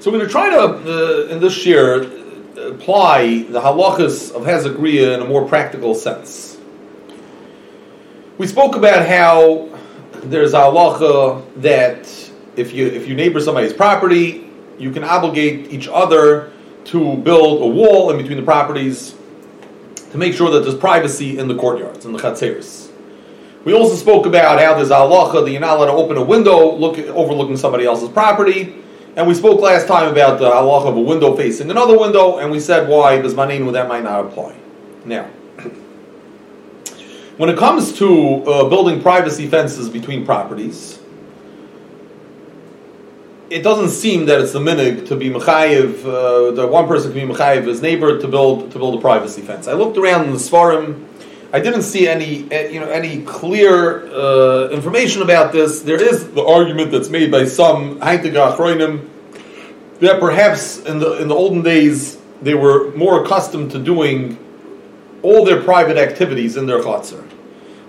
So we're going to try to, uh, in this year, apply the halachas of Hezekriya in a more practical sense. We spoke about how there's a halacha that if you if you neighbor somebody's property, you can obligate each other to build a wall in between the properties to make sure that there's privacy in the courtyards, in the chatzeris. We also spoke about how there's a halacha that you're not allowed to open a window look, overlooking somebody else's property. And we spoke last time about the halacha of a window facing another window, and we said why does manenu that might not apply. Now, when it comes to uh, building privacy fences between properties, it doesn't seem that it's the minig to be mechayiv. Uh, that one person can be mechayiv his neighbor to build to build a privacy fence. I looked around in the svarim. I didn't see any uh, you know any clear uh, information about this. There is the argument that's made by some Haitigach that perhaps in the in the olden days they were more accustomed to doing all their private activities in their chutzner,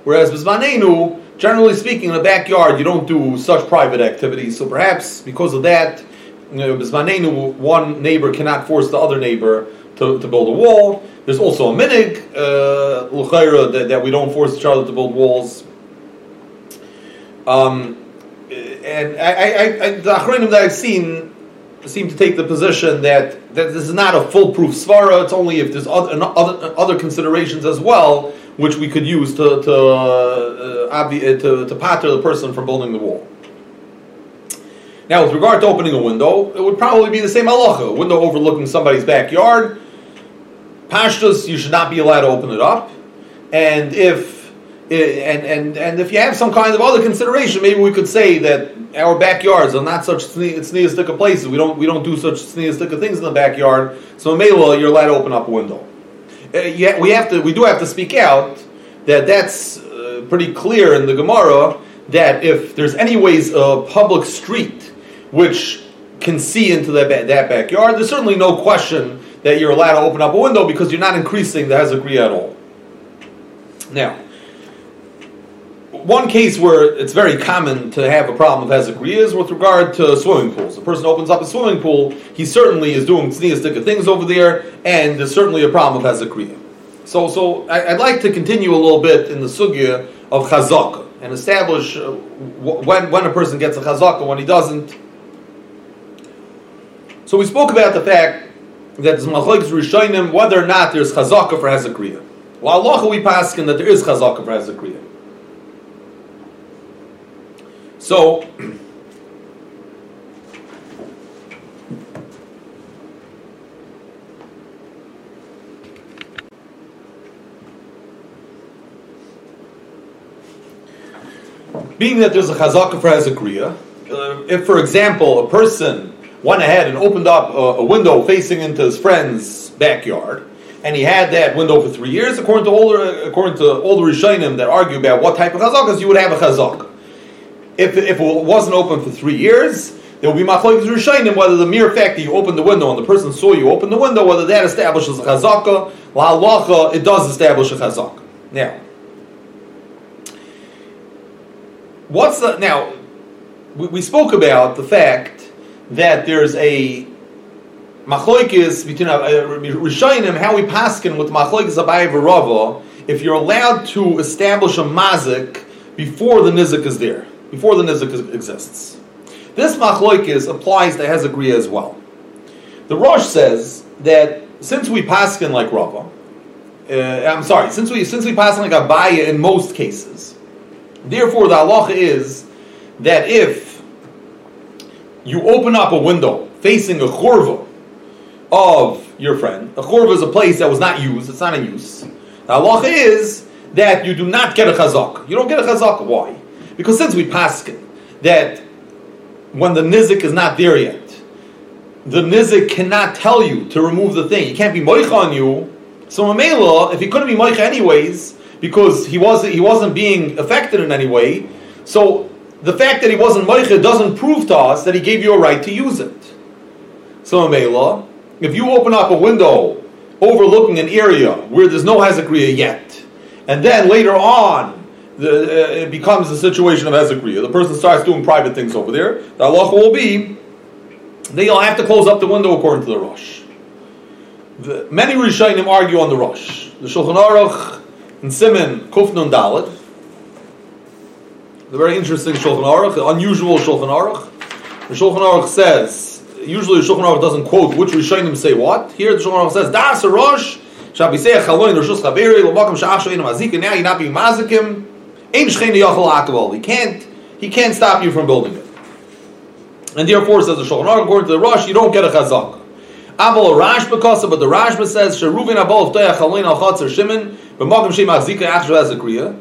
whereas Bizmanenu generally speaking, in the backyard, you don't do such private activities. So perhaps because of that, you know, one neighbor cannot force the other neighbor to, to build a wall. There's also a minig, uh, that, that we don't force each other to build walls. Um, and I, I, I, the achronim that I've seen seem to take the position that, that this is not a foolproof svara. It's only if there's other, other, other considerations as well which we could use to to, uh, uh to, to the person from building the wall. Now, with regard to opening a window, it would probably be the same halacha. A window overlooking somebody's backyard, pashtus, you should not be allowed to open it up. And if and, and, and if you have some kind of other consideration, maybe we could say that our backyards are not such sneezestica places. We don't we don't do such sneezestica things in the backyard. So Mela, you're allowed to open up a window uh, yeah, we have to, we do have to speak out that that's uh, pretty clear in the Gemara that if there's anyways a public street which can see into that, that backyard, there's certainly no question that you're allowed to open up a window because you're not increasing the Hezekriya at all. Now, one case where it's very common to have a problem with Hezekriya is with regard to swimming pools. A person opens up a swimming pool, he certainly is doing tzniastika things over there, and there's certainly a problem with Hezekriya. So, so I, would like to continue a little bit in the sugya of chazaka and establish uh, when, when a person gets a chazaka, when he doesn't. So we spoke about the fact that there's rishonim whether or not there's chazaka for Hezekriya. Well, Allah we paskin that there is chazaka for Hezekriya. So, being that there's a chazaka for Hezekriya, uh, if, for example, a person went ahead and opened up a, a, window facing into his friend's backyard, and he had that window for three years, according to older, according to older Rishonim that argue about what type of chazakas you would have a chazaka if, if it wasn't open for three years, there will be machlokes rishayim whether the mere fact that you opened the window and the person saw you open the window, whether that establishes a chazaka. La halacha, it does establish a chazaka. Now, what's the now? We, we spoke about the fact that there's a machlokes between uh, rishayim how we paskin with machlokes abayi v'rava if you're allowed to establish a mazik before the nizik is there before the nizik exists. This machloikis applies to Hezekriya as well. The Rosh says that since we paskin like Rava, uh, I'm sorry, since we since we paskin like Abaya in most cases, therefore the halacha is that if you open up a window facing a churva of your friend, a churva is a place that was not used; it's not in use. The halacha is that you do not get a chazak. You don't get a chazak. Why? Because since we paskin that when the nizik is not there yet, the nizik cannot tell you to remove the thing. He can't be moicha on you. So Mamela, if he couldn't be moicha anyways, because he wasn't he wasn't being affected in any way, so the fact that he wasn't moicha doesn't prove to us that he gave you a right to use it. So Mamela, if you open up a window overlooking an area where there's no Hezekriya yet, and then later on the, uh, it becomes a situation of Ezekriya. The person starts doing private things over there. The halacha will be then you'll have to close up the window according to the Rosh. The, many Rishonim argue on the Rosh. The Shulchan Aruch and Simon Kufnun Dalit. The very interesting Shulchan Aruch, the unusual Shulchan Aruch. The Shulchan Aruch says, usually the Shulchan Aruch doesn't quote which Rishonim say what. Here the Shulchan Aruch says, Das Rosh, Shabisei Chaloin Roshus Chaveri, Lomakam Sha'ach Shoyin Mazik, and now you're not being Mazikim, Ein Shchein Yachal Akavol. He can't, he can't stop you from building it. And therefore, says the Shulchan Aruch, according to the Rosh, you don't get a chazak. Aval Rash because but the Rashba says Sheruvin Abol Toya Chalin Al Chatzer Shimon B'Magam Shem Achzika Achshav Ezekriya.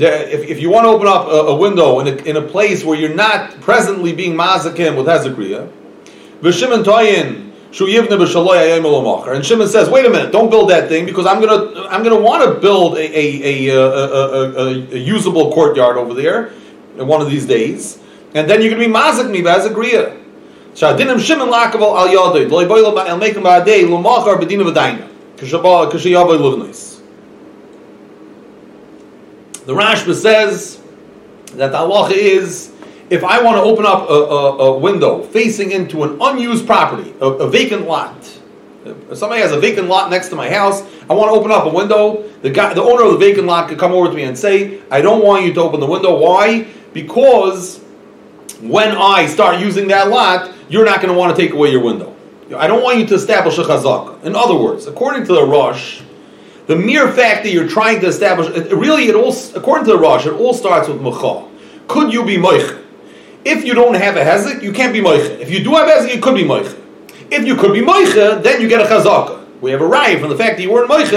If, if you want to open up a, a window in a, in a place where you're not presently being mazakim with Hezekriya, V'Shimon Toyin Shu Yivne B'Shaloy and Shimon says, wait a minute, don't build that thing because I'm gonna I'm gonna want to build a a, a, uh, uh, uh, a, a, usable courtyard over there one of these days, and then you're gonna be mazik me Hezekriya. Shadinim Shimon Lakaval Al Yadid, Loy Boil El Mekim Ba'adei, Lumachar Bedina Kashayavoy Livnois. The Rashba says that the halacha is if I want to open up a, a, a window facing into an unused property, a, a, vacant lot. If somebody has a vacant lot next to my house, I want to open up a window. The guy, the owner of the vacant lot could come over to me and say, "I don't want you to open the window. Why? Because when I start using that lot, you're not going to want to take away your window. I don't want you to establish a chazaka. In other words, according to the Rosh, the mere fact that you're trying to establish, it, really, it all, according to the Rosh, it all starts with mecha. Could you be moich? If you don't have a hezek, you can't be moich. If you do have hezek, you could be moich. If you could be moich, then you get a chazaka. We have a right from the fact that you weren't moich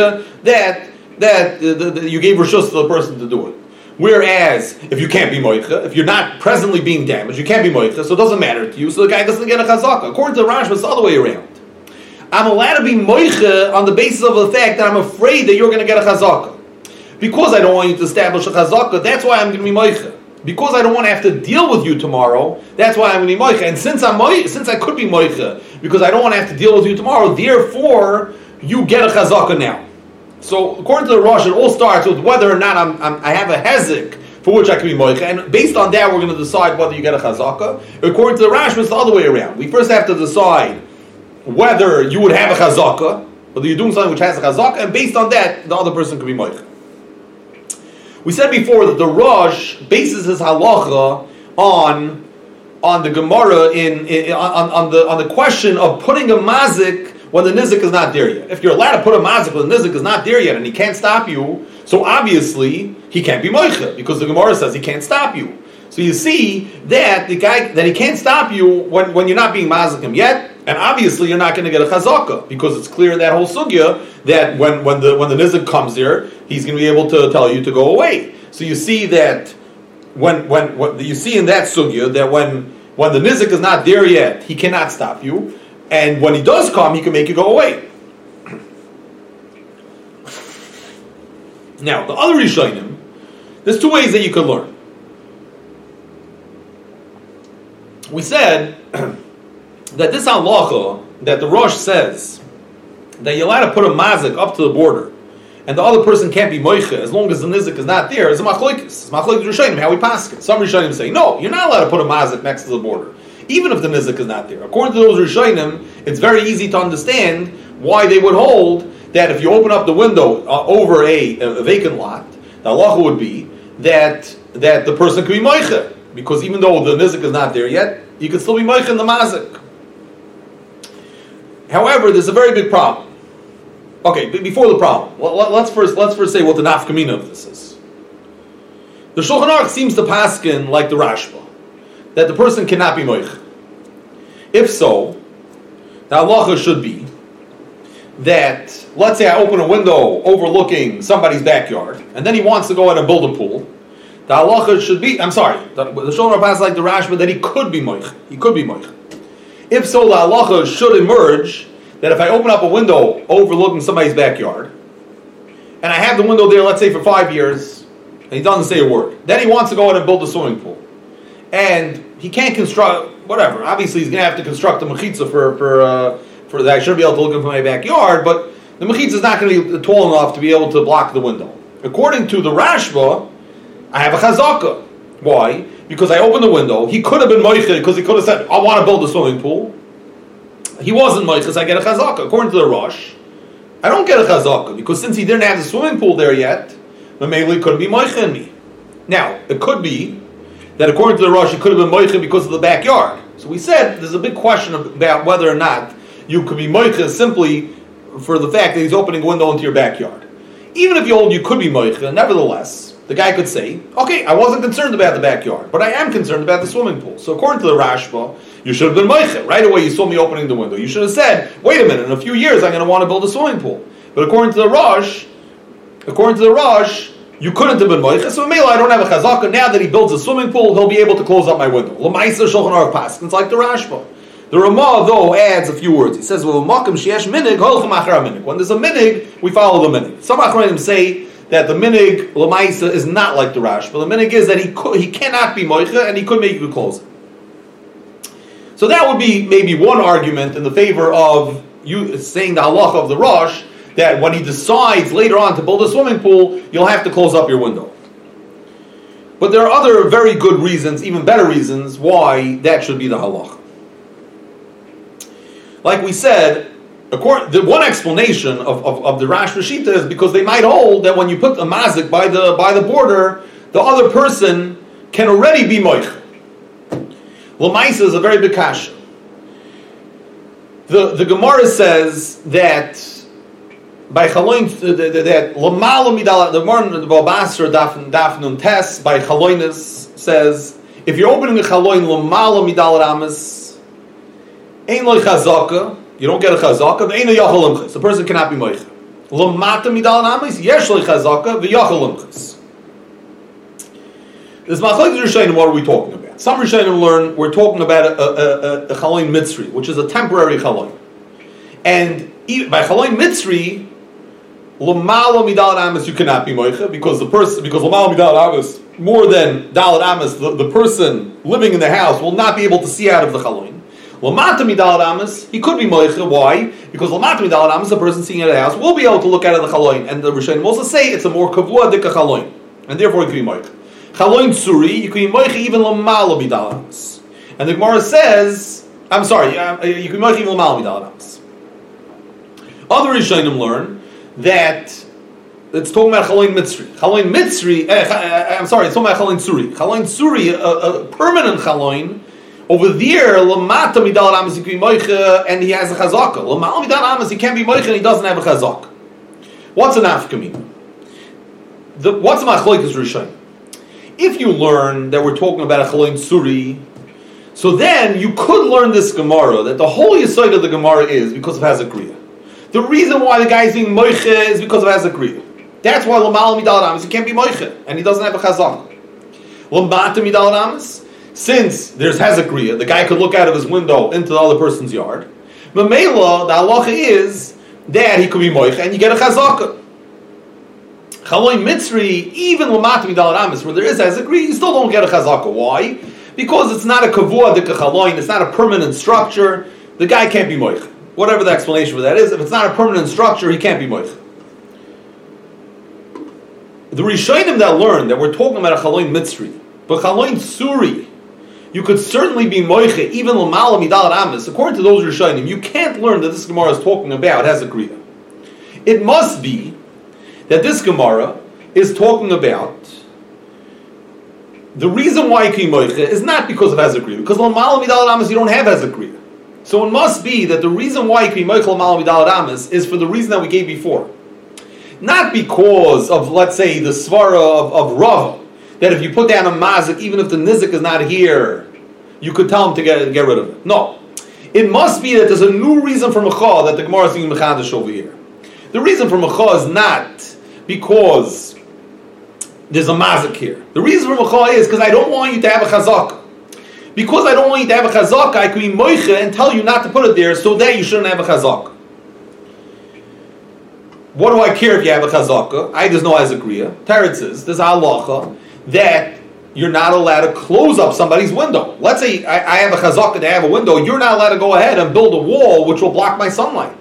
that that uh, the, the, you gave rishus to the person to do it. Whereas, if you can't be moicha, if you're not presently being damaged, you can't be moicha, so it doesn't matter to you, so the guy doesn't get a chazaka. According to Rashba, it's all the other way around. I'm allowed to be moicha on the basis of the fact that I'm afraid that you're going to get a chazaka. Because I don't want you to establish a chazaka, that's why I'm going to be moicha. Because I don't want to have to deal with you tomorrow, that's why I'm going to be moicha. And since I'm moicha, since I could be moicha, because I don't want to have to deal with you tomorrow, therefore, you get a chazaka now. So according to the Rosh, it all starts with whether or not I'm, I'm, i have a hezek for which I can be moich, and based on that, we're going to decide whether you get a chazaka. According to the Rash, it's the other way around. We first have to decide whether you would have a chazaka, whether you're doing something which has a chazaka, and based on that, the other person could be moich. We said before that the Rosh bases his halacha on on the Gemara in, in on, on, the on the question of putting a mazik when the nizik is not there yet. If you're allowed to put a mazik when the nizik is not there yet and he can't stop you, so obviously he can't be moicha because the Gemara says he can't stop you. So you see that the guy that he can't stop you when, when you're not being mazikim yet, and obviously you're not going to get a chazaka because it's clear in that whole sugya that when, when the when the nizik comes there, he's going to be able to tell you to go away. So you see that when when, when you see in that sugya that when when the nizik is not there yet, he cannot stop you. And when he does come, he can make you go away. Now, the other Rishonim, there's two ways that you can learn. We said that this halacha that the Rosh says that you're allowed to put a mazik up to the border, and the other person can't be moicha as long as the nizik is not there. Is a machlokes. It's machlokes Rishonim. How we pass it. Some Rishonim say no, you're not allowed to put a mazik next to the border even if the nizik is not there. According to those Rishonim, it's very easy to understand why they would hold that if you open up the window uh, over a, a, vacant lot, the halacha would be that that the person could be moicha because even though the nizik is not there yet, you can still be moicha in the mazik. However, there's a very big problem. Okay, before the problem, let's first let's first say what the nafkamina of this is. The Shulchan Aruch seems to paskin like the Rashba that the person cannot be moich. If so, the halacha should be that, let's say I open a window overlooking somebody's backyard, and then he wants to go in and build a pool. The halacha should be, I'm sorry, the, the Shulchan Aruch like the Rashba that he could be moich. He could be moich. If so, the halacha should emerge that if I open up a window overlooking somebody's backyard, and I have the window there, let's say for five years, and he doesn't say a word, then he wants to go out and build a swimming pool and he can't construct whatever. Obviously, he's going to have to construct a mechitza for for uh, for that. I should be able to look into my backyard, but the mechitza is not going to be tall enough to be able to block the window. According to the Rashba, I have a chazaka. Why? Because I opened the window. He could have been moichid because he could have said, "I want to build a swimming pool." he wasn't moiches, I get a chazaka. According to the Rosh, I don't get a chazaka because since he didn't have the swimming pool there yet, Mameli couldn't be moicha in me. Now, it could be that according to the Rosh, he could have been moicha because of the backyard. So we said there's a big question about whether or not you could be moicha simply for the fact that he's opening a window into your backyard. Even if you hold you could be moicha, nevertheless, the guy could say, okay, I wasn't concerned about the backyard, but I am concerned about the swimming pool. So according to the Rashba, you should have been moicha. Right away you saw me opening the window. You should have said, wait a minute, in a few years I'm going to want to build a swimming pool. But according to the Rosh, according to the Rosh, you couldn't have been moicha. So Mela, I don't have a chazaka. Now that he builds a swimming pool, he'll be able to close up my window. Lamaisa shulchan aruch. It's like the Rashba. The Ramah, though, adds a few words. He says. When there's a minig, we follow the minig. Some achronim say that the minig lamaisa is not like the Rash, but The minig is that he could, he cannot be moicha and he could make you close. So that would be maybe one argument in the favor of you saying the halacha of the Rosh that when he decides later on to build a swimming pool, you'll have to close up your window. But there are other very good reasons, even better reasons, why that should be the halach. Like we said, according, the one explanation of, of, of the Rash Rashita is because they might hold that when you put a mazik by the by the border, the other person can already be moich. Lamaisa is a very big kasha. The, the Gemara says that by chaloin that lamalo midal the morning the babasra dafn dafnun tes by chaloinis says if you're opening a chaloin lamalo midal ramas ein loy chazaka you don't get a chazaka the ein yachalim the person cannot be moich lamata midal ramas yesh loy chazaka the yachalim this machlokes Rishonim, what are we talking about? Some Rishonim learn we're talking about a, a, a, a chaloin mitzri, which is a temporary chaloin. And by chaloin mitzri, Lamala midal amas you cannot be moicha because the person because lamala midal amas more than dalat amas the, the person living in the house will not be able to see out of the chaloin. Lamata midal amas he could be moicha. Why? Because lamata midal amas the person out of the house will be able to look out of the chaloin. And the Rishonim also say it's a more kavua dika chaloin, and therefore it can be moicha. Chaloin tsuri you can be moicha even lamala midal. And the Gemara says, I'm sorry, uh, you can be moicha even lamala midal. Other Rishonim learn that it's talking about Chaloin Mitzri. Chaloin Mitzri, eh, eh, I'm sorry, it's talking about Chaloin Suri. Chaloin Suri, a, a permanent Chaloin, over there, Lamata Midal Amas, he can be Moicha, and he has a Chazaka. Lamal Midal Amas, he can't be Moicha, and he doesn't have a Chazak. What's an Afkamina? The, what's a Machloikas Rishon? If you learn that we're talking about a Chaloin Suri, so then you could learn this Gemara, that the whole Yisoid of the Gemara is because of Hazakriya. The reason why the guy is being moiche is because of Hazakriya. That's why Lamal Midal Amas, he can't be moiche, and he doesn't have a chazak. Lamata Midal Amas, since there's Hazakriya, the guy could look out of his window into the other person's yard. Mamela, the halacha is that he could be moiche, and you get a chazaka. Chaloy Mitzri, even Lamata Midal where there is Hazakriya, you still don't get a chazaka. Why? Because it's not a kavua de kachaloin, it's not a permanent structure. The guy can't be moich whatever the explanation for that is, if it's not a permanent structure, he can't be moich. The Rishonim that learn that we're talking about a chaloin mitzri, but chaloin suri, you could certainly be moiche even l'mala midal. According to those Rishonim, you can't learn that this Gemara is talking about has a kriya. It must be that this Gemara is talking about the reason why you can moiche is not because of Hazakriya, because l'mala midal you don't have Hazakriya. So it must be that the reason why you Moichel Mal Midal is for the reason that we gave before. Not because of, let's say, the Svara of, of Rav, that if you put down a mazik, even if the nizik is not here, you could tell him to get, get rid of it. No. It must be that there's a new reason for Mecha that the Gemara is thinking Mechadish over here. The reason for Mecha is not because there's a mazik here. The reason for Mecha is because I don't want you to have a chazak because I don't want you to have a chazaka, I could be moiche and tell you not to put it there so that you shouldn't have a chazaka. What do I care if you have a chazaka? I just know as a. Teretz says there's halacha that you're not allowed to close up somebody's window. Let's say I, I have a chazaka I have a window. You're not allowed to go ahead and build a wall which will block my sunlight.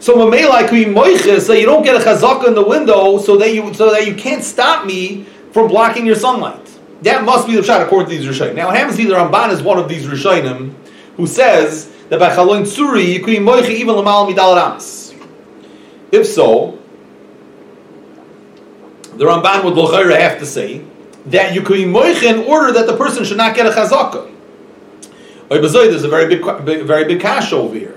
So Mamela could be moiche, so you don't get a chazaka in the window so that you so that you can't stop me from blocking your sunlight. That must be the shot according to these Rishonim. Now, Hamasi the Ramban is one of these Rishonim who says that by Chaloin Tsuri you could be moiche even Lamal Midal Rams? If so, the Ramban would Lochaira have to say that you could be moiche in order that the person should not get a chazaka. There's a very big, very big cash over here.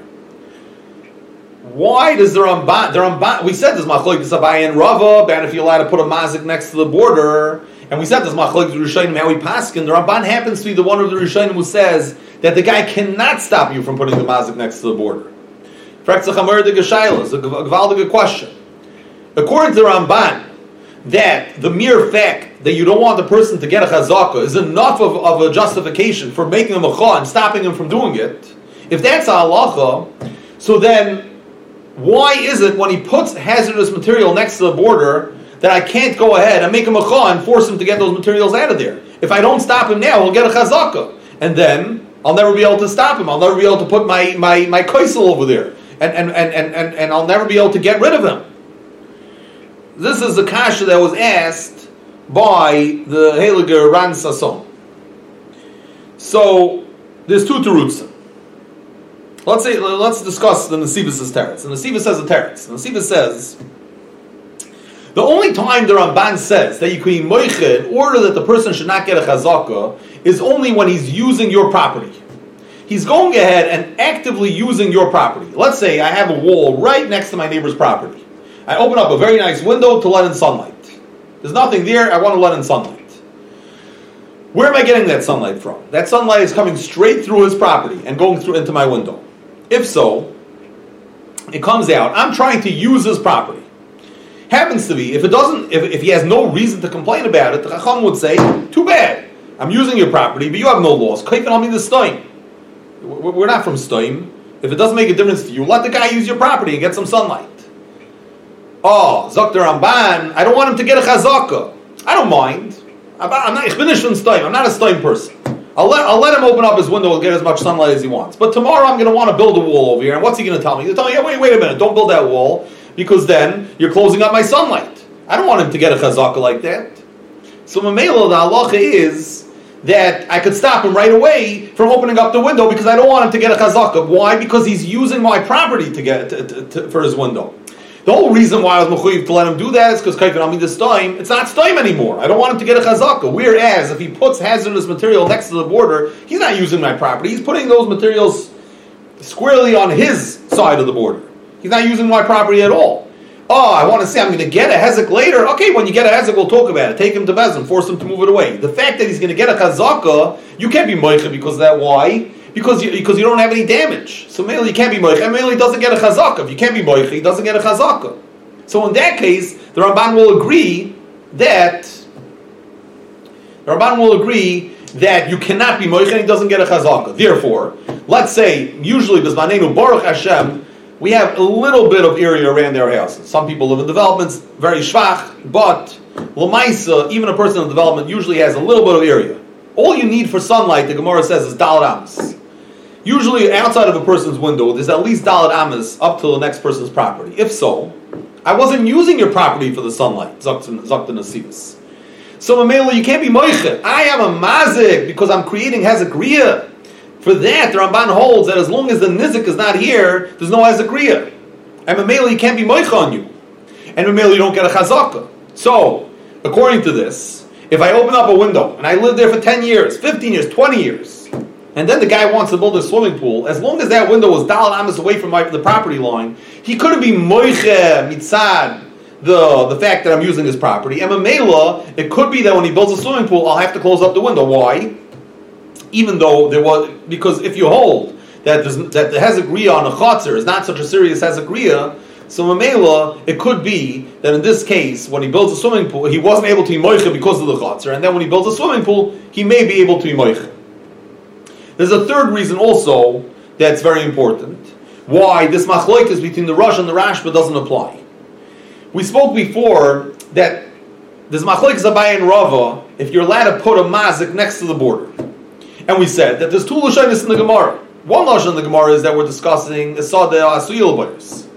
Why does the Ramban, the Ramban, we said this Machloik Sabai and Rava, ban if you're allowed to put a mazik next to the border, and we said this Machloik Rishonim, how we paskin, the Ramban happens to be the one of the Rishonim who says that the guy cannot stop you from putting the mazik next to the border. Frekzach the Geshailas, a Gvaldige question. According to the Ramban, that the mere fact that you don't want the person to get a chazaka is enough of, of a justification for making a chah and stopping him from doing it, if that's a halacha, so then why is it when he puts hazardous material next to the border that I can't go ahead and make him a chah and force him to get those materials out of there? If I don't stop him now, he'll get a chazaka. And then I'll never be able to stop him. I'll never be able to put my, my, my kaisel over there. And, and, and, and, and I'll never be able to get rid of him. This is the kasha that was asked by the Heliger Ran Sasson. So, there's two terutzim. Let's say let's discuss the Nasivas' teretz. And Nasivas says a teretz. And Nasivas says the only time the Ramban says that you can moiche in order that the person should not get a chazaka is only when he's using your property. He's going ahead and actively using your property. Let's say I have a wall right next to my neighbor's property. I open up a very nice window to let in sunlight. There's nothing there, I want to let in sunlight. Where am I getting that sunlight from? That sunlight is coming straight through his property and going through into my window. If so, it comes out, I'm trying to use his property. Happens to be, if it doesn't, if, if he has no reason to complain about it, the Chacham would say, too bad. I'm using your property, but you have no laws. Kaifin on me the Stein. We're not from Stein. If it doesn't make a difference to you, let the guy use your property and get some sunlight. Oh, Dr. Ramban, I don't want him to get a chazaka. I don't mind. I'm not, ich bin nicht I'm not a Stein person. I'll let, I'll let him open up his window and get as much sunlight as he wants. But tomorrow I'm going to want to build a wall over here. And what's he going to tell me? He'll tell me, yeah, wait, wait a minute, don't build that wall because then you're closing up my sunlight. I don't want him to get a chazaka like that. So Mamela, the halacha is that I could stop him right away from opening up the window because I don't want him to get a chazaka. Why? Because he's using my property to get to, to, to, for his window. The whole reason why I was mechuyev to let him do that is because kaifin ami this time it's not time anymore. I don't want him to get a chazaka. Whereas if he puts hazardous material next to the border, he's not using my property. He's putting those materials squarely on his side of the border. He's not using my property at all. Oh, I want to say I'm going to get a hezek later. Okay, when you get a hezek, we'll talk about it. Take him to Bezin, force him to move it away. The fact that he's going to get a chazaka, you can't be moicha because of that. Why? Because you, because you don't have any damage. So mainly you can't be moich, and mainly doesn't get a chazaka. If you can't be moich, he doesn't get a chazaka. So in that case, the Ramban will agree that the Ramban will agree that you cannot be moich and he doesn't get a chazaka. Therefore, let's say usually bizmanenu baruch Hashem. We have a little bit of area around their houses. Some people live in developments, very schwach, but Lamaisa, even a person in development usually has a little bit of area. All you need for sunlight, the Gemara says, is dal rams. Usually, outside of a person's window, there's at least dalad amas up to the next person's property. If so, I wasn't using your property for the sunlight. Zakta nasivas. So Mamela, you can't be moichet. I am a mazik because I'm creating hezekriya. For that, the Ramban holds that as long as the nizik is not here, there's no hezekriya. And Mamela, you can't be Moichet on you. And Mamela, you don't get a chazaka. So, according to this, if I open up a window and I live there for 10 years, 15 years, 20 years, and then the guy wants to build a swimming pool, as long as that window was dalal amas away from my, the property line, he could have been moiche mitzad the the fact that I'm using his property. And Mamela, it could be that when he builds a swimming pool, I'll have to close up the window. Why? Even though there was because if you hold that that the hezekriya on a chotzer is not such a serious hezekriya, so Mamela, it could be that in this case, when he builds a swimming pool, he wasn't able to be moiche because of the chotzer, and then when he builds a swimming pool, he may be able to be moiche. There's a third reason also that's very important. Why this machloikas between the Rosh and the Rashba doesn't apply. We spoke before that this machloikas Abai and Rava, if you're allowed to put a mazik next to the border. And we said that there's two lashonis in the Gemara. One lashon in the Gemara is that we're discussing Esad Asuyil Bayers,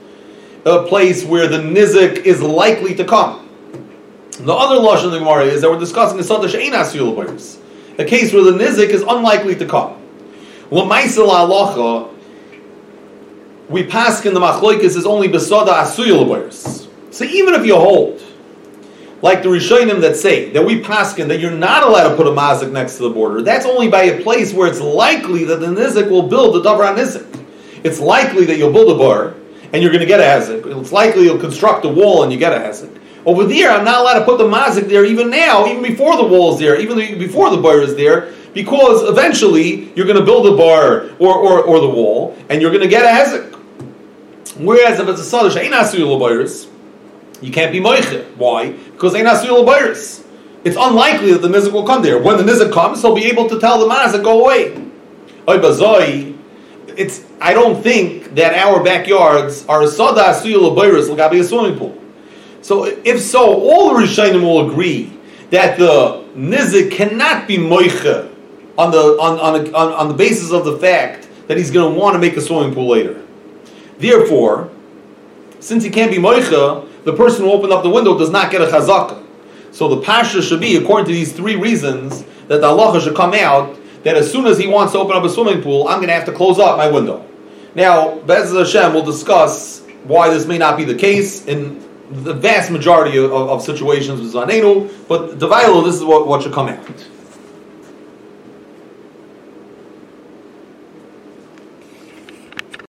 a place where the nizik is likely to come. The other lashon in the Gemara is that we're discussing Esad Shein Asuyil a case where the nizik is unlikely to come. L'maisel halacha, we pass in the machloikis is only besada asuyul So even if you hold, like the Rishonim that say that we paskin that you're not allowed to put a mazik next to the border, that's only by a place where it's likely that the nizik will build the davar nizik. It's likely that you'll build a bar and you're going to get a hazik. It's likely you'll construct a wall and you get a hazik. Over there, I'm not allowed to put the mazik there even now, even before the wall is there, even before the bar is there, because eventually you're going to build a bar or, or, or the wall and you're going to get a hazik. Whereas if it's a sadash, ain't asuyul you can't be moiche. Why? Because ain't asuyul. It's unlikely that the nizik will come there. When the nizik comes, he'll be able to tell the mazik go away. It's. I don't think that our backyards are sada asuyul be a swimming pool. So if so, all the Rishonim will agree that the nizik cannot be moiche on the on, on, on, on the basis of the fact that he's going to want to make a swimming pool later. Therefore, since he can't be moicha, the person who opened up the window does not get a chazaka. So the pasha should be, according to these three reasons, that the halacha should come out that as soon as he wants to open up a swimming pool, I'm going to have to close up my window. Now, Bez Hashem will discuss why this may not be the case in the vast majority of, of, situations with Zanenu, but the this is what, what should come out.